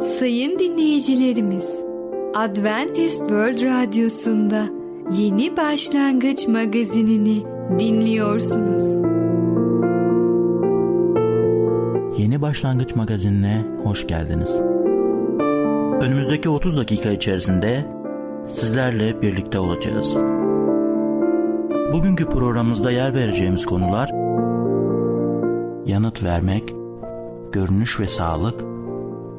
Sayın dinleyicilerimiz, Adventist World Radyosu'nda Yeni Başlangıç magazinini dinliyorsunuz. Yeni Başlangıç magazinine hoş geldiniz. Önümüzdeki 30 dakika içerisinde sizlerle birlikte olacağız. Bugünkü programımızda yer vereceğimiz konular yanıt vermek, görünüş ve sağlık,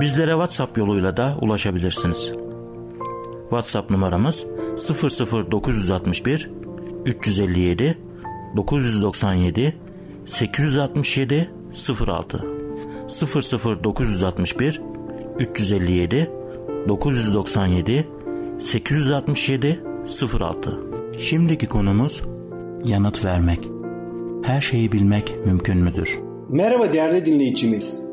Bizlere WhatsApp yoluyla da ulaşabilirsiniz. WhatsApp numaramız 00961 357 997 867 06 00961 357 997 867 06 Şimdiki konumuz yanıt vermek. Her şeyi bilmek mümkün müdür? Merhaba değerli dinleyicimiz.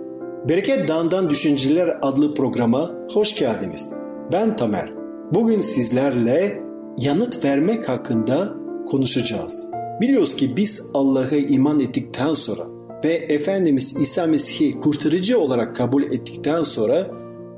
Bereket Dağı'ndan Düşünceler adlı programa hoş geldiniz. Ben Tamer. Bugün sizlerle yanıt vermek hakkında konuşacağız. Biliyoruz ki biz Allah'a iman ettikten sonra ve Efendimiz İsa Mesih'i kurtarıcı olarak kabul ettikten sonra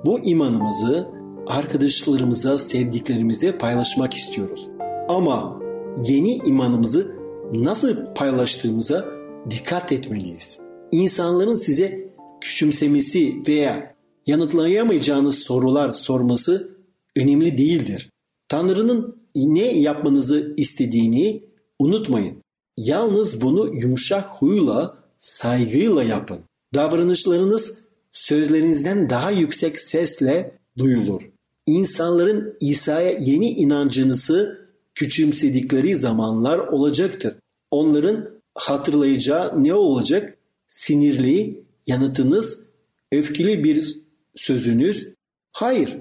bu imanımızı arkadaşlarımıza, sevdiklerimize paylaşmak istiyoruz. Ama yeni imanımızı nasıl paylaştığımıza dikkat etmeliyiz. İnsanların size küçümsemesi veya yanıtlayamayacağınız sorular sorması önemli değildir. Tanrı'nın ne yapmanızı istediğini unutmayın. Yalnız bunu yumuşak huyla, saygıyla yapın. Davranışlarınız sözlerinizden daha yüksek sesle duyulur. İnsanların İsa'ya yeni inancınızı küçümsedikleri zamanlar olacaktır. Onların hatırlayacağı ne olacak? Sinirli yanıtınız, öfkeli bir sözünüz. Hayır,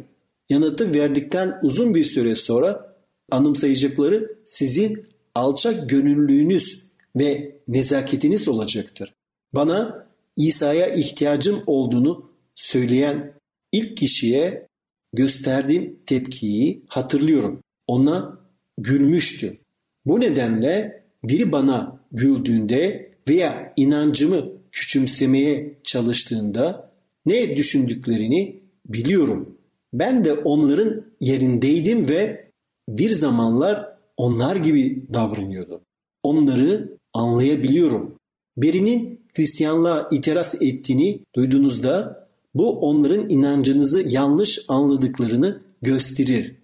yanıtı verdikten uzun bir süre sonra anımsayacakları sizin alçak gönüllülüğünüz ve nezaketiniz olacaktır. Bana İsa'ya ihtiyacım olduğunu söyleyen ilk kişiye gösterdiğim tepkiyi hatırlıyorum. Ona gülmüştü. Bu nedenle biri bana güldüğünde veya inancımı küçümsemeye çalıştığında ne düşündüklerini biliyorum. Ben de onların yerindeydim ve bir zamanlar onlar gibi davranıyordum. Onları anlayabiliyorum. Birinin Hristiyanlığa itiraz ettiğini duyduğunuzda bu onların inancınızı yanlış anladıklarını gösterir.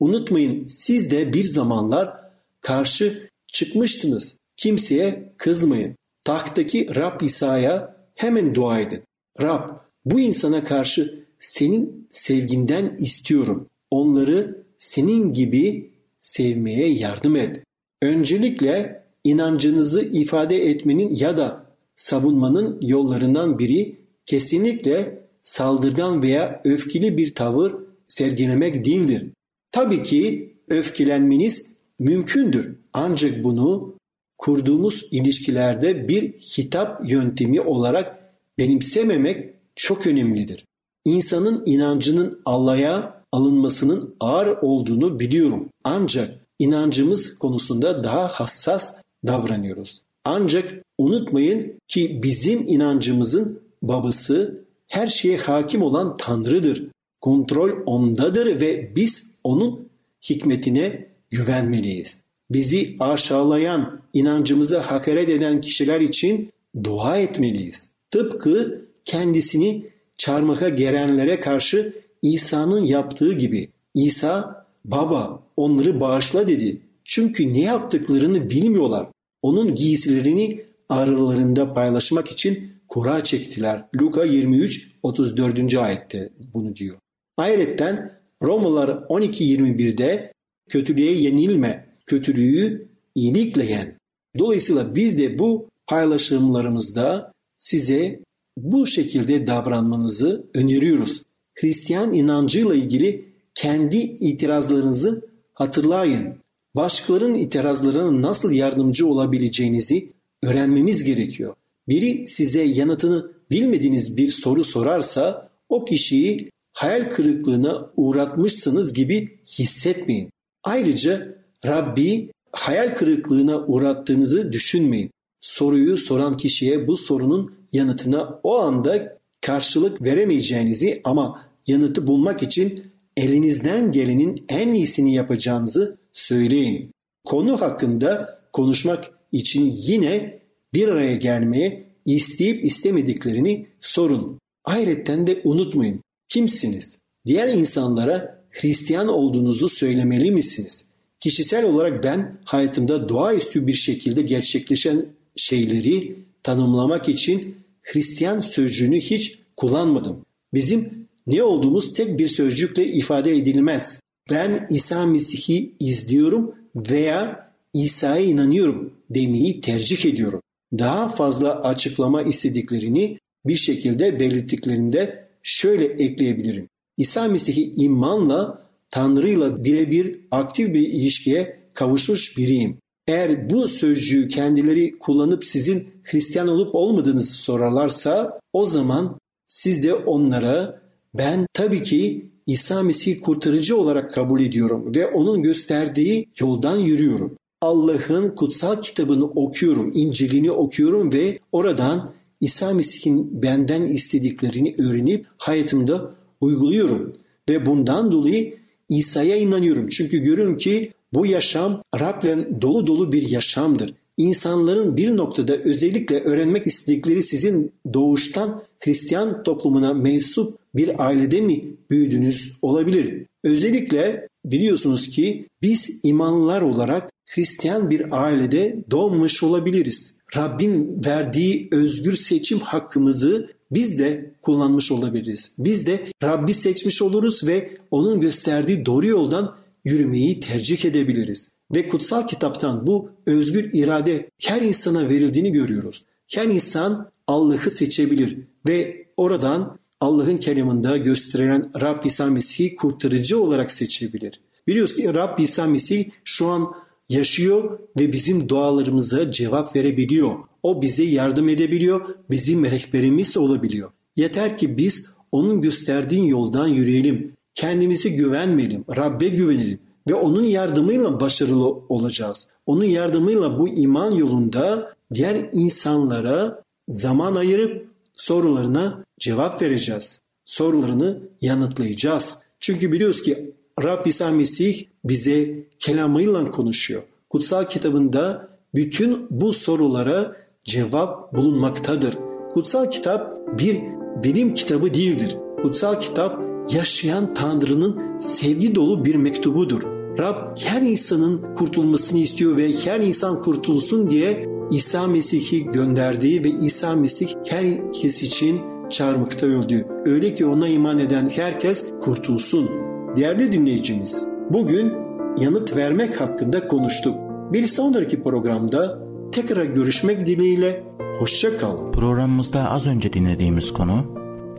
Unutmayın siz de bir zamanlar karşı çıkmıştınız. Kimseye kızmayın. Tahtaki Rab İsa'ya hemen dua edin. Rab bu insana karşı senin sevginden istiyorum. Onları senin gibi sevmeye yardım et. Öncelikle inancınızı ifade etmenin ya da savunmanın yollarından biri kesinlikle saldırgan veya öfkeli bir tavır sergilemek değildir. Tabii ki öfkelenmeniz mümkündür. Ancak bunu kurduğumuz ilişkilerde bir hitap yöntemi olarak benimsememek çok önemlidir. İnsanın inancının Allah'a alınmasının ağır olduğunu biliyorum. Ancak inancımız konusunda daha hassas davranıyoruz. Ancak unutmayın ki bizim inancımızın babası her şeye hakim olan Tanrı'dır. Kontrol ondadır ve biz onun hikmetine güvenmeliyiz. Bizi aşağılayan, inancımızı hakaret eden kişiler için dua etmeliyiz. Tıpkı kendisini çarmıha gerenlere karşı İsa'nın yaptığı gibi. İsa, baba onları bağışla dedi. Çünkü ne yaptıklarını bilmiyorlar. Onun giysilerini aralarında paylaşmak için kura çektiler. Luka 23 34. ayette bunu diyor. Ayrıca Romalılar 12.21'de kötülüğe yenilme, kötülüğü iyilikle yen. Dolayısıyla biz de bu paylaşımlarımızda size bu şekilde davranmanızı öneriyoruz. Hristiyan inancıyla ilgili kendi itirazlarınızı hatırlayın. Başkalarının itirazlarına nasıl yardımcı olabileceğinizi öğrenmemiz gerekiyor. Biri size yanıtını bilmediğiniz bir soru sorarsa o kişiyi hayal kırıklığına uğratmışsınız gibi hissetmeyin. Ayrıca Rabbi hayal kırıklığına uğrattığınızı düşünmeyin. Soruyu soran kişiye bu sorunun yanıtına o anda karşılık veremeyeceğinizi ama yanıtı bulmak için elinizden gelenin en iyisini yapacağınızı söyleyin. Konu hakkında konuşmak için yine bir araya gelmeye isteyip istemediklerini sorun. Ayrıca de unutmayın. Kimsiniz? Diğer insanlara Hristiyan olduğunuzu söylemeli misiniz? Kişisel olarak ben hayatımda doğaüstü bir şekilde gerçekleşen şeyleri tanımlamak için Hristiyan sözcüğünü hiç kullanmadım. Bizim ne olduğumuz tek bir sözcükle ifade edilmez. Ben İsa Mesih'i izliyorum veya İsa'ya inanıyorum demeyi tercih ediyorum. Daha fazla açıklama istediklerini bir şekilde belirttiklerinde şöyle ekleyebilirim. İsa Mesih'i imanla Tanrı'yla birebir aktif bir ilişkiye kavuşmuş biriyim. Eğer bu sözcüğü kendileri kullanıp sizin Hristiyan olup olmadığınızı sorarlarsa o zaman siz de onlara ben tabii ki İsa Mesih'i kurtarıcı olarak kabul ediyorum ve onun gösterdiği yoldan yürüyorum. Allah'ın kutsal kitabını okuyorum, İncil'ini okuyorum ve oradan İsa Mesih'in benden istediklerini öğrenip hayatımda uyguluyorum. Ve bundan dolayı İsa'ya inanıyorum. Çünkü görüyorum ki bu yaşam Rab'le dolu dolu bir yaşamdır. İnsanların bir noktada özellikle öğrenmek istedikleri sizin doğuştan Hristiyan toplumuna mensup bir ailede mi büyüdünüz olabilir. Özellikle biliyorsunuz ki biz imanlılar olarak Hristiyan bir ailede doğmuş olabiliriz. Rabbin verdiği özgür seçim hakkımızı biz de kullanmış olabiliriz. Biz de Rabbi seçmiş oluruz ve onun gösterdiği doğru yoldan yürümeyi tercih edebiliriz. Ve kutsal kitaptan bu özgür irade her insana verildiğini görüyoruz. Her insan Allah'ı seçebilir ve oradan Allah'ın kelamında gösterilen Rab İsa Mesih'i kurtarıcı olarak seçebilir. Biliyoruz ki Rab İsa Mesih şu an yaşıyor ve bizim dualarımıza cevap verebiliyor. O bize yardım edebiliyor, bizim rehberimiz olabiliyor. Yeter ki biz onun gösterdiğin yoldan yürüyelim. Kendimizi güvenmeyelim, Rabbe güvenelim ve onun yardımıyla başarılı olacağız. Onun yardımıyla bu iman yolunda diğer insanlara zaman ayırıp sorularına cevap vereceğiz. Sorularını yanıtlayacağız. Çünkü biliyoruz ki Rab İsa Mesih bize kelamıyla konuşuyor. Kutsal kitabında bütün bu sorulara cevap bulunmaktadır. Kutsal kitap bir bilim kitabı değildir. Kutsal kitap yaşayan Tanrı'nın sevgi dolu bir mektubudur. Rab her insanın kurtulmasını istiyor ve her insan kurtulsun diye İsa Mesih'i gönderdiği ve İsa Mesih herkes için çarmıkta öldü. Öyle ki ona iman eden herkes kurtulsun. Değerli dinleyicimiz, bugün yanıt vermek hakkında konuştuk. Bir sonraki programda tekrar görüşmek dileğiyle hoşça kalın. Programımızda az önce dinlediğimiz konu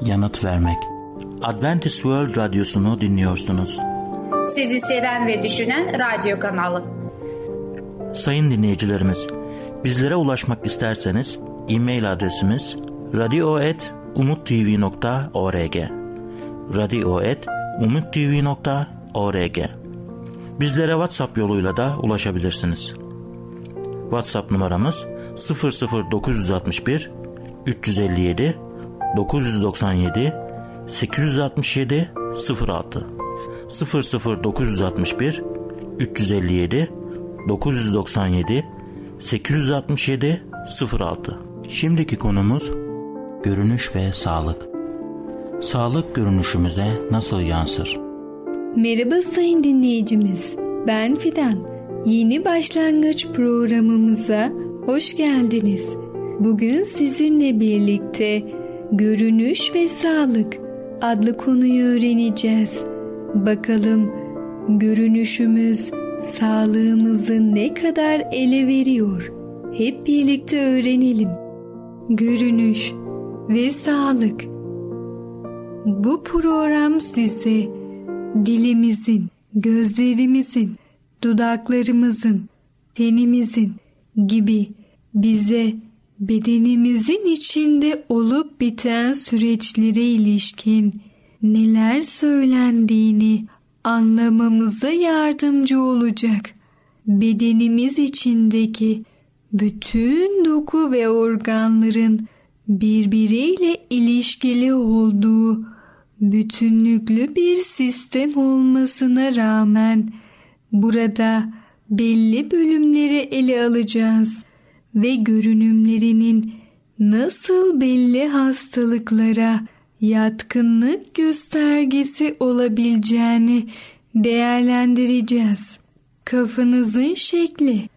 yanıt vermek. Adventist World Radyosu'nu dinliyorsunuz. Sizi seven ve düşünen radyo kanalı. Sayın dinleyicilerimiz, bizlere ulaşmak isterseniz e-mail adresimiz radio.umutv.org radio.umutv.org Bizlere WhatsApp yoluyla da ulaşabilirsiniz. WhatsApp numaramız 00961 357 997 867 06 00961 357 997 867 06 Şimdiki konumuz görünüş ve sağlık. Sağlık görünüşümüze nasıl yansır? Merhaba sayın dinleyicimiz. Ben Fidan. Yeni başlangıç programımıza hoş geldiniz. Bugün sizinle birlikte görünüş ve sağlık adlı konuyu öğreneceğiz. Bakalım görünüşümüz sağlığımızı ne kadar ele veriyor? Hep birlikte öğrenelim. Görünüş ve sağlık. Bu program size dilimizin, gözlerimizin, dudaklarımızın, tenimizin gibi bize bedenimizin içinde olup biten süreçlere ilişkin neler söylendiğini anlamamıza yardımcı olacak. Bedenimiz içindeki bütün doku ve organların birbiriyle ilişkili olduğu bütünlüklü bir sistem olmasına rağmen burada belli bölümleri ele alacağız ve görünümlerinin nasıl belli hastalıklara yatkınlık göstergesi olabileceğini değerlendireceğiz. Kafanızın şekli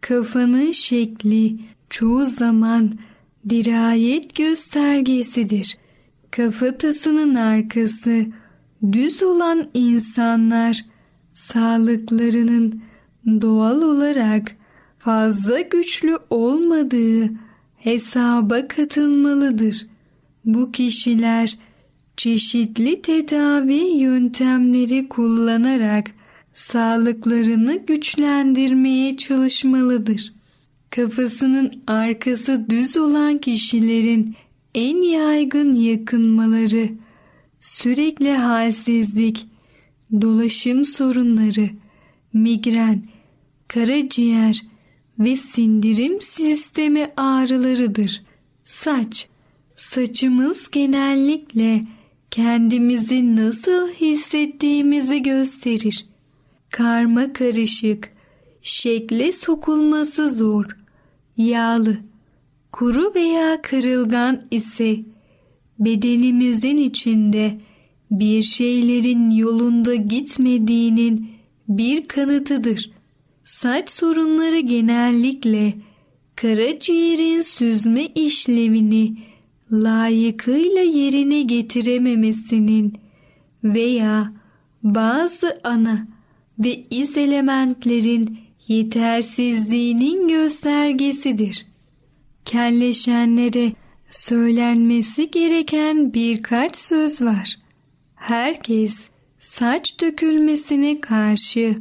Kafanın şekli çoğu zaman dirayet göstergesidir. Kafatasının arkası düz olan insanlar sağlıklarının doğal olarak fazla güçlü olmadığı hesaba katılmalıdır. Bu kişiler çeşitli tedavi yöntemleri kullanarak sağlıklarını güçlendirmeye çalışmalıdır. Kafasının arkası düz olan kişilerin en yaygın yakınmaları sürekli halsizlik, dolaşım sorunları, migren, karaciğer ve sindirim sistemi ağrılarıdır. Saç, saçımız genellikle kendimizi nasıl hissettiğimizi gösterir. Karma karışık, şekle sokulması zor, yağlı, kuru veya kırılgan ise bedenimizin içinde bir şeylerin yolunda gitmediğinin bir kanıtıdır. Saç sorunları genellikle karaciğerin süzme işlevini layıkıyla yerine getirememesinin veya bazı ana ve iz elementlerin yetersizliğinin göstergesidir. Kelleşenlere söylenmesi gereken birkaç söz var. Herkes saç dökülmesine karşı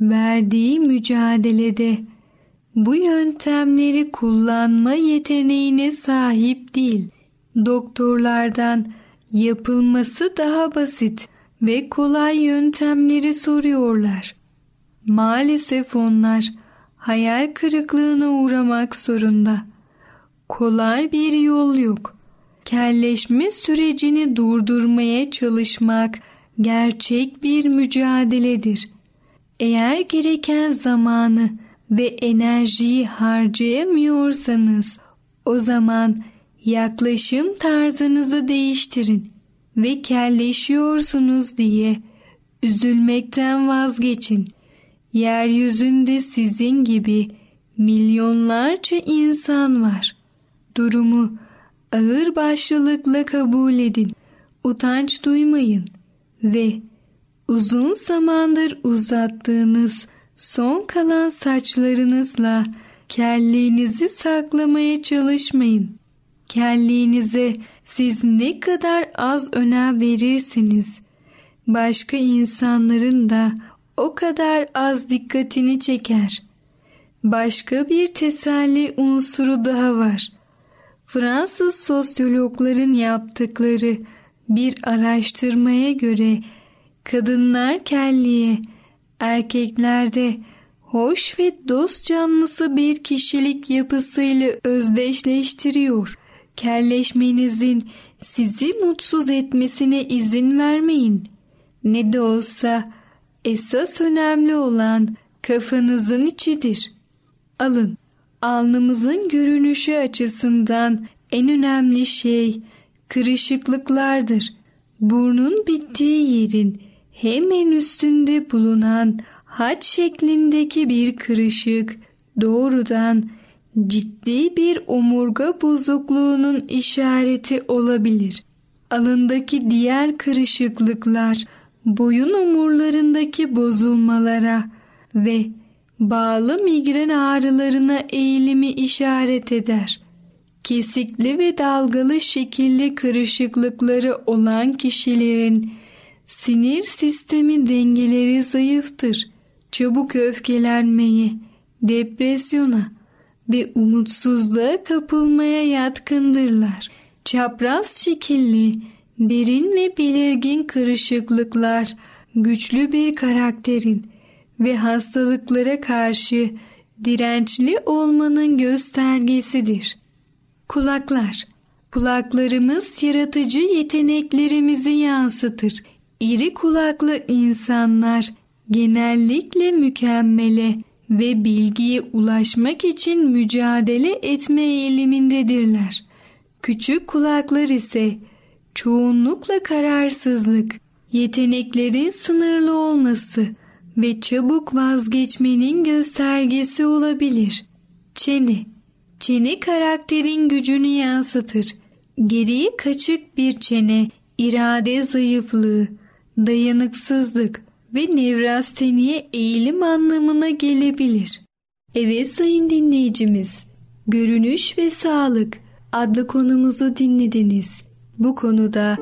verdiği mücadelede bu yöntemleri kullanma yeteneğine sahip değil. Doktorlardan yapılması daha basit ve kolay yöntemleri soruyorlar. Maalesef onlar hayal kırıklığına uğramak zorunda. Kolay bir yol yok. Kelleşme sürecini durdurmaya çalışmak gerçek bir mücadeledir. Eğer gereken zamanı ve enerjiyi harcayamıyorsanız o zaman yaklaşım tarzınızı değiştirin ve kelleşiyorsunuz diye üzülmekten vazgeçin. Yeryüzünde sizin gibi milyonlarca insan var. Durumu ağır başlılıkla kabul edin. Utanç duymayın ve uzun zamandır uzattığınız son kalan saçlarınızla kelliğinizi saklamaya çalışmayın. Kelliğinize siz ne kadar az önem verirsiniz, başka insanların da o kadar az dikkatini çeker. Başka bir teselli unsuru daha var. Fransız sosyologların yaptıkları bir araştırmaya göre kadınlar kelliğe, erkeklerde hoş ve dost canlısı bir kişilik yapısıyla özdeşleştiriyor. Kelleşmenizin sizi mutsuz etmesine izin vermeyin. Ne de olsa esas önemli olan kafanızın içidir. Alın, alnımızın görünüşü açısından en önemli şey kırışıklıklardır. Burnun bittiği yerin hemen üstünde bulunan haç şeklindeki bir kırışık doğrudan ciddi bir omurga bozukluğunun işareti olabilir. Alındaki diğer kırışıklıklar boyun omurlarındaki bozulmalara ve bağlı migren ağrılarına eğilimi işaret eder. kesikli ve dalgalı şekilli kırışıklıkları olan kişilerin sinir sistemi dengeleri zayıftır. Çabuk öfkelenmeyi, depresyona ve umutsuzluğa kapılmaya yatkındırlar. Çapraz şekilli, derin ve belirgin kırışıklıklar güçlü bir karakterin ve hastalıklara karşı dirençli olmanın göstergesidir. Kulaklar Kulaklarımız yaratıcı yeteneklerimizi yansıtır. İri kulaklı insanlar genellikle mükemmele ve bilgiye ulaşmak için mücadele etme eğilimindedirler. Küçük kulaklar ise çoğunlukla kararsızlık, yeteneklerin sınırlı olması ve çabuk vazgeçmenin göstergesi olabilir. Çene Çene karakterin gücünü yansıtır. Geriye kaçık bir çene, irade zayıflığı, dayanıksızlık ve nevrasteniye eğilim anlamına gelebilir. Evet sayın dinleyicimiz, görünüş ve sağlık adlı konumuzu dinlediniz. Bu konuda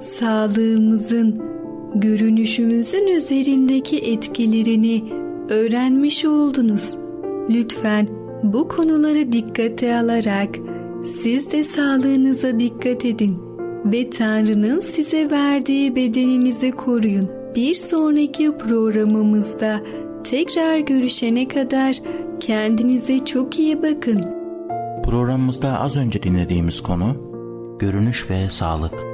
sağlığımızın, görünüşümüzün üzerindeki etkilerini öğrenmiş oldunuz. Lütfen bu konuları dikkate alarak siz de sağlığınıza dikkat edin ve Tanrı'nın size verdiği bedeninizi koruyun. Bir sonraki programımızda tekrar görüşene kadar kendinize çok iyi bakın. Programımızda az önce dinlediğimiz konu görünüş ve sağlık.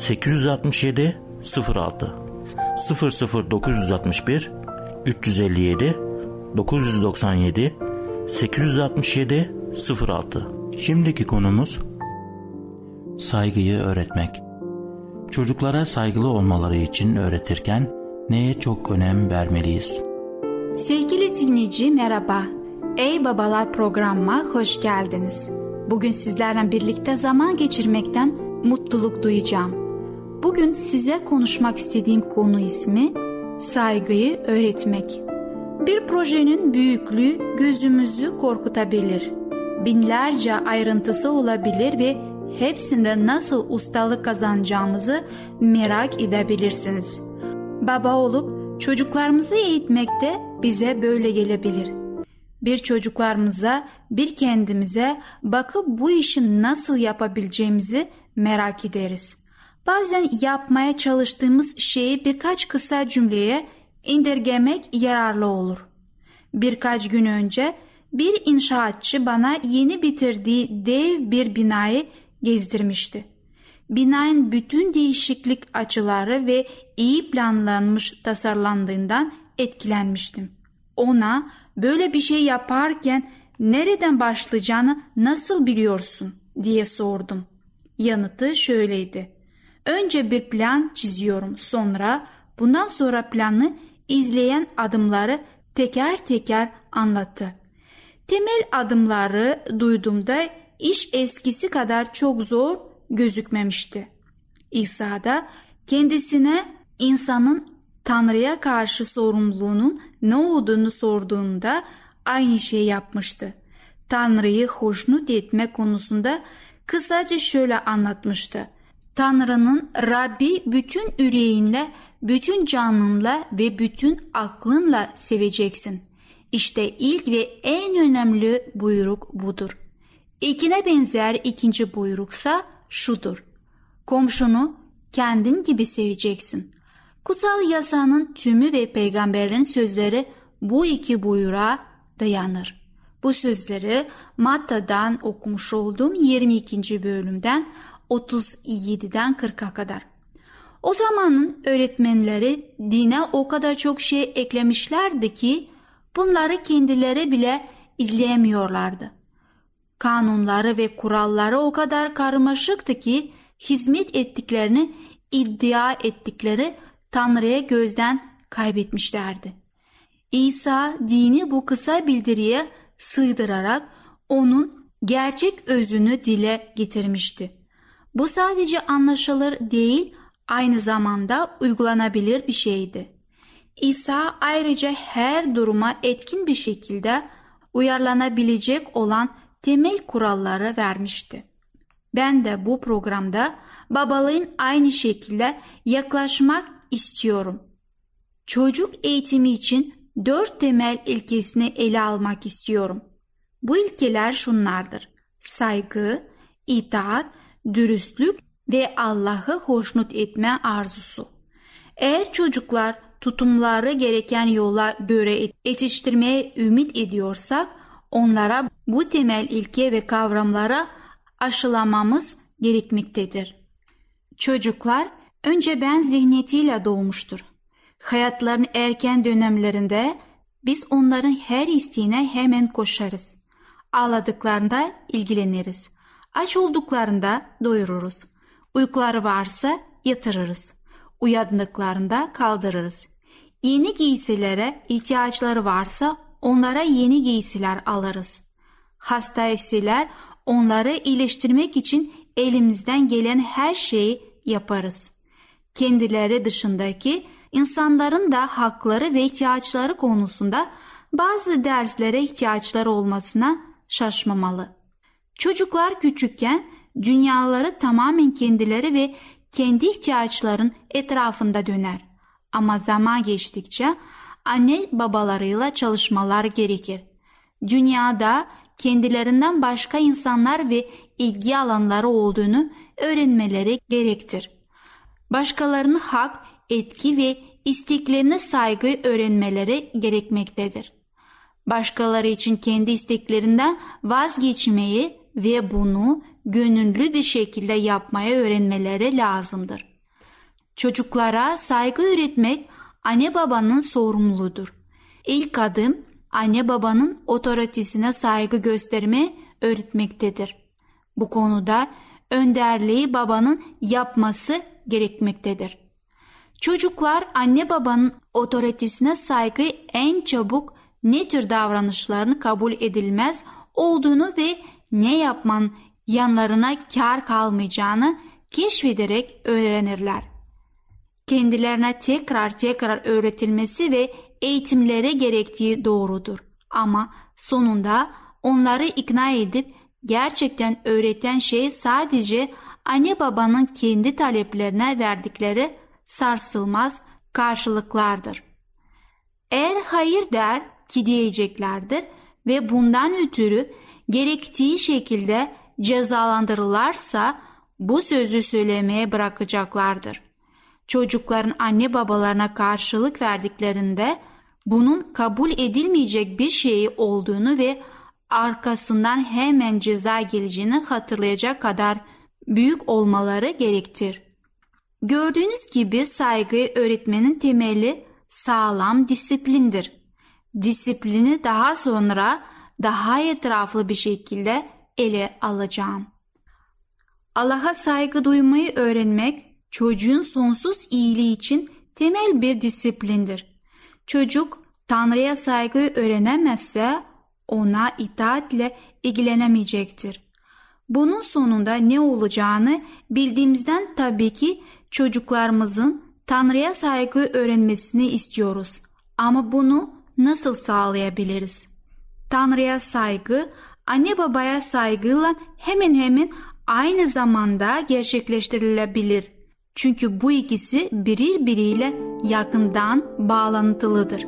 867 06 00961 357 997 867 06 Şimdiki konumuz saygıyı öğretmek. Çocuklara saygılı olmaları için öğretirken neye çok önem vermeliyiz? Sevgili dinleyici merhaba. Ey Babalar programıma hoş geldiniz. Bugün sizlerle birlikte zaman geçirmekten mutluluk duyacağım. Bugün size konuşmak istediğim konu ismi saygıyı öğretmek. Bir projenin büyüklüğü gözümüzü korkutabilir. Binlerce ayrıntısı olabilir ve hepsinde nasıl ustalık kazanacağımızı merak edebilirsiniz. Baba olup çocuklarımızı eğitmekte bize böyle gelebilir. Bir çocuklarımıza, bir kendimize bakıp bu işi nasıl yapabileceğimizi merak ederiz. Bazen yapmaya çalıştığımız şeyi birkaç kısa cümleye indirgemek yararlı olur. Birkaç gün önce bir inşaatçı bana yeni bitirdiği dev bir binayı gezdirmişti. Binanın bütün değişiklik açıları ve iyi planlanmış tasarlandığından etkilenmiştim. Ona böyle bir şey yaparken nereden başlayacağını nasıl biliyorsun diye sordum. Yanıtı şöyleydi. Önce bir plan çiziyorum sonra bundan sonra planı izleyen adımları teker teker anlattı. Temel adımları duyduğumda iş eskisi kadar çok zor gözükmemişti. İsa da kendisine insanın Tanrı'ya karşı sorumluluğunun ne olduğunu sorduğunda aynı şeyi yapmıştı. Tanrı'yı hoşnut etme konusunda kısaca şöyle anlatmıştı. Tanrı'nın Rabbi bütün yüreğinle, bütün canınla ve bütün aklınla seveceksin. İşte ilk ve en önemli buyruk budur. İkine benzer ikinci buyruksa şudur. Komşunu kendin gibi seveceksin. Kutsal yasanın tümü ve peygamberin sözleri bu iki buyruğa dayanır. Bu sözleri Matta'dan okumuş olduğum 22. bölümden 37'den 40'a kadar. O zamanın öğretmenleri dine o kadar çok şey eklemişlerdi ki bunları kendileri bile izleyemiyorlardı. Kanunları ve kuralları o kadar karmaşıktı ki hizmet ettiklerini iddia ettikleri Tanrı'ya gözden kaybetmişlerdi. İsa dini bu kısa bildiriye sığdırarak onun gerçek özünü dile getirmişti. Bu sadece anlaşılır değil, aynı zamanda uygulanabilir bir şeydi. İsa ayrıca her duruma etkin bir şekilde uyarlanabilecek olan temel kuralları vermişti. Ben de bu programda babalığın aynı şekilde yaklaşmak istiyorum. Çocuk eğitimi için dört temel ilkesini ele almak istiyorum. Bu ilkeler şunlardır. Saygı, itaat, dürüstlük ve Allah'ı hoşnut etme arzusu. Eğer çocuklar tutumları gereken yola göre yetiştirmeye ümit ediyorsak onlara bu temel ilke ve kavramlara aşılamamız gerekmektedir. Çocuklar önce ben zihniyetiyle doğmuştur. Hayatların erken dönemlerinde biz onların her isteğine hemen koşarız. Ağladıklarında ilgileniriz. Aç olduklarında doyururuz. Uykuları varsa yatırırız. Uyandıklarında kaldırırız. Yeni giysilere ihtiyaçları varsa onlara yeni giysiler alırız. Hasta iseler onları iyileştirmek için elimizden gelen her şeyi yaparız. Kendileri dışındaki insanların da hakları ve ihtiyaçları konusunda bazı derslere ihtiyaçları olmasına şaşmamalı. Çocuklar küçükken dünyaları tamamen kendileri ve kendi ihtiyaçların etrafında döner. Ama zaman geçtikçe anne babalarıyla çalışmalar gerekir. Dünyada kendilerinden başka insanlar ve ilgi alanları olduğunu öğrenmeleri gerektir. Başkalarının hak, etki ve isteklerine saygı öğrenmeleri gerekmektedir. Başkaları için kendi isteklerinden vazgeçmeyi ve bunu gönüllü bir şekilde yapmayı öğrenmeleri lazımdır. Çocuklara saygı öğretmek anne babanın sorumluluğudur. İlk adım anne babanın otoritesine saygı gösterme öğretmektedir. Bu konuda önderliği babanın yapması gerekmektedir. Çocuklar anne babanın otoritesine saygı en çabuk ne tür davranışlarını kabul edilmez olduğunu ve ne yapman yanlarına kar kalmayacağını keşfederek öğrenirler. Kendilerine tekrar tekrar öğretilmesi ve eğitimlere gerektiği doğrudur. Ama sonunda onları ikna edip gerçekten öğreten şey sadece anne babanın kendi taleplerine verdikleri sarsılmaz karşılıklardır. Eğer hayır der ki diyeceklerdir ve bundan ötürü gerektiği şekilde cezalandırırlarsa bu sözü söylemeye bırakacaklardır. Çocukların anne babalarına karşılık verdiklerinde bunun kabul edilmeyecek bir şey olduğunu ve arkasından hemen ceza geleceğini hatırlayacak kadar büyük olmaları gerektir. Gördüğünüz gibi saygı öğretmenin temeli sağlam disiplindir. Disiplini daha sonra daha etraflı bir şekilde ele alacağım. Allah'a saygı duymayı öğrenmek çocuğun sonsuz iyiliği için temel bir disiplindir. Çocuk Tanrı'ya saygı öğrenemezse ona itaatle ilgilenemeyecektir. Bunun sonunda ne olacağını bildiğimizden tabii ki çocuklarımızın Tanrı'ya saygı öğrenmesini istiyoruz. Ama bunu nasıl sağlayabiliriz? Tanrı'ya saygı, anne babaya saygıyla hemen hemen aynı zamanda gerçekleştirilebilir. Çünkü bu ikisi birbiriyle yakından bağlantılıdır.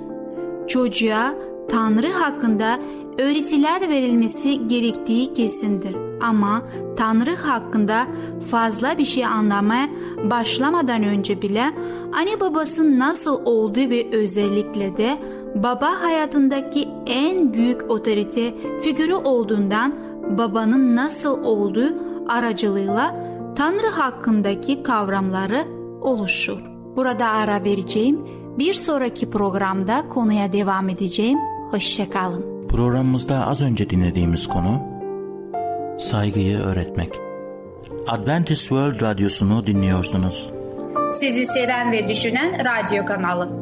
Çocuğa Tanrı hakkında öğretiler verilmesi gerektiği kesindir. Ama Tanrı hakkında fazla bir şey anlamaya başlamadan önce bile anne babası nasıl olduğu ve özellikle de baba hayatındaki en büyük otorite figürü olduğundan babanın nasıl olduğu aracılığıyla Tanrı hakkındaki kavramları oluşur. Burada ara vereceğim. Bir sonraki programda konuya devam edeceğim. Hoşçakalın. Programımızda az önce dinlediğimiz konu saygıyı öğretmek. Adventist World Radyosu'nu dinliyorsunuz. Sizi seven ve düşünen radyo kanalı.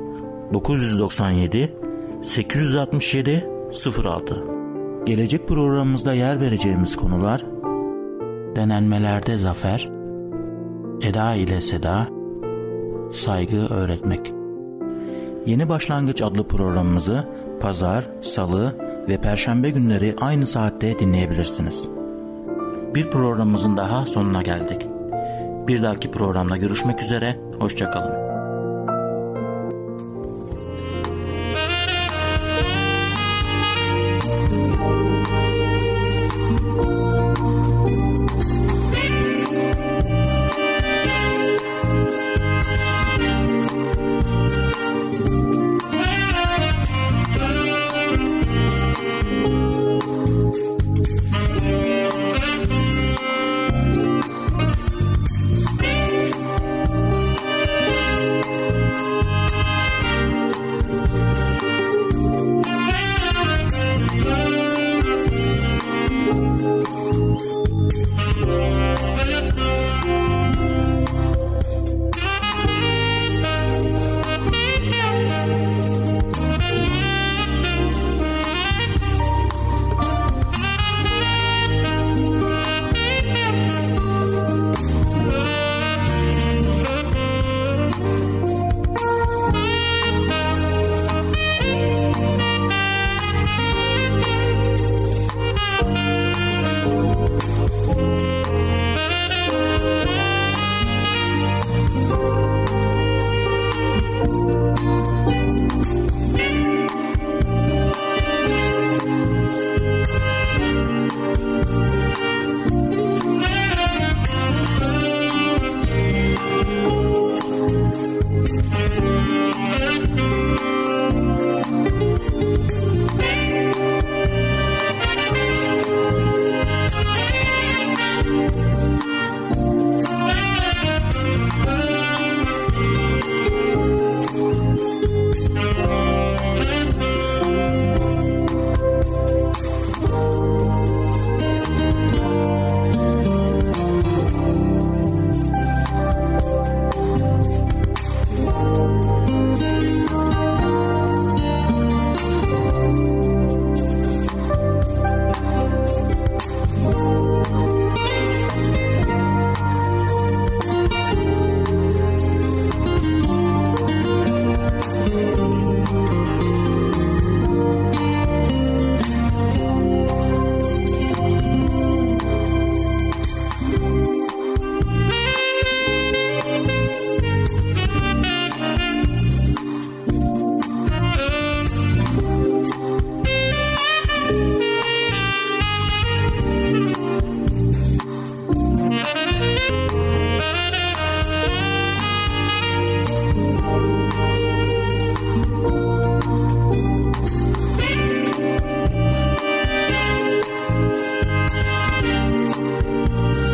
997 867 06 Gelecek programımızda yer vereceğimiz konular Denenmelerde zafer Eda ile Seda Saygı öğretmek Yeni Başlangıç adlı programımızı pazar, salı ve perşembe günleri aynı saatte dinleyebilirsiniz. Bir programımızın daha sonuna geldik. Bir dahaki programda görüşmek üzere, hoşçakalın.